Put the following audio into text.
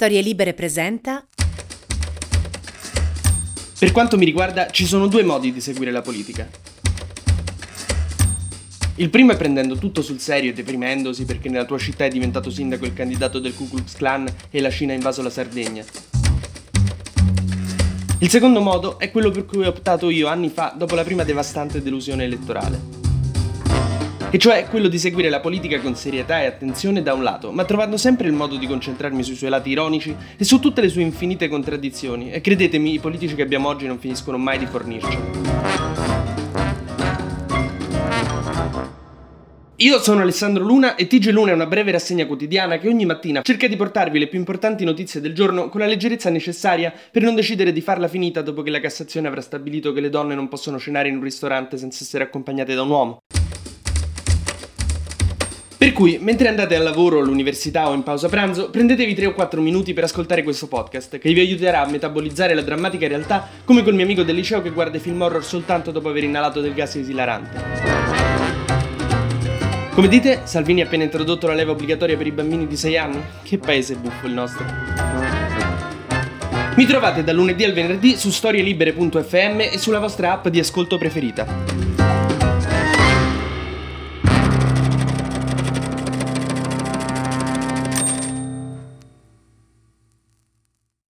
Storie Libere presenta. Per quanto mi riguarda, ci sono due modi di seguire la politica. Il primo è prendendo tutto sul serio e deprimendosi perché nella tua città è diventato sindaco il candidato del Ku Klux Klan e la Cina ha invaso la Sardegna. Il secondo modo è quello per cui ho optato io anni fa dopo la prima devastante delusione elettorale e cioè quello di seguire la politica con serietà e attenzione da un lato, ma trovando sempre il modo di concentrarmi sui suoi lati ironici e su tutte le sue infinite contraddizioni, e credetemi, i politici che abbiamo oggi non finiscono mai di fornirci. Io sono Alessandro Luna e TG Luna è una breve rassegna quotidiana che ogni mattina cerca di portarvi le più importanti notizie del giorno con la leggerezza necessaria per non decidere di farla finita dopo che la Cassazione avrà stabilito che le donne non possono cenare in un ristorante senza essere accompagnate da un uomo. Per cui, mentre andate al lavoro, all'università o in pausa pranzo, prendetevi 3 o 4 minuti per ascoltare questo podcast, che vi aiuterà a metabolizzare la drammatica realtà come quel mio amico del liceo che guarda i film horror soltanto dopo aver inalato del gas esilarante. Come dite, Salvini ha appena introdotto la leva obbligatoria per i bambini di 6 anni? Che paese buffo il nostro. Mi trovate dal lunedì al venerdì su storielibere.fm e sulla vostra app di ascolto preferita.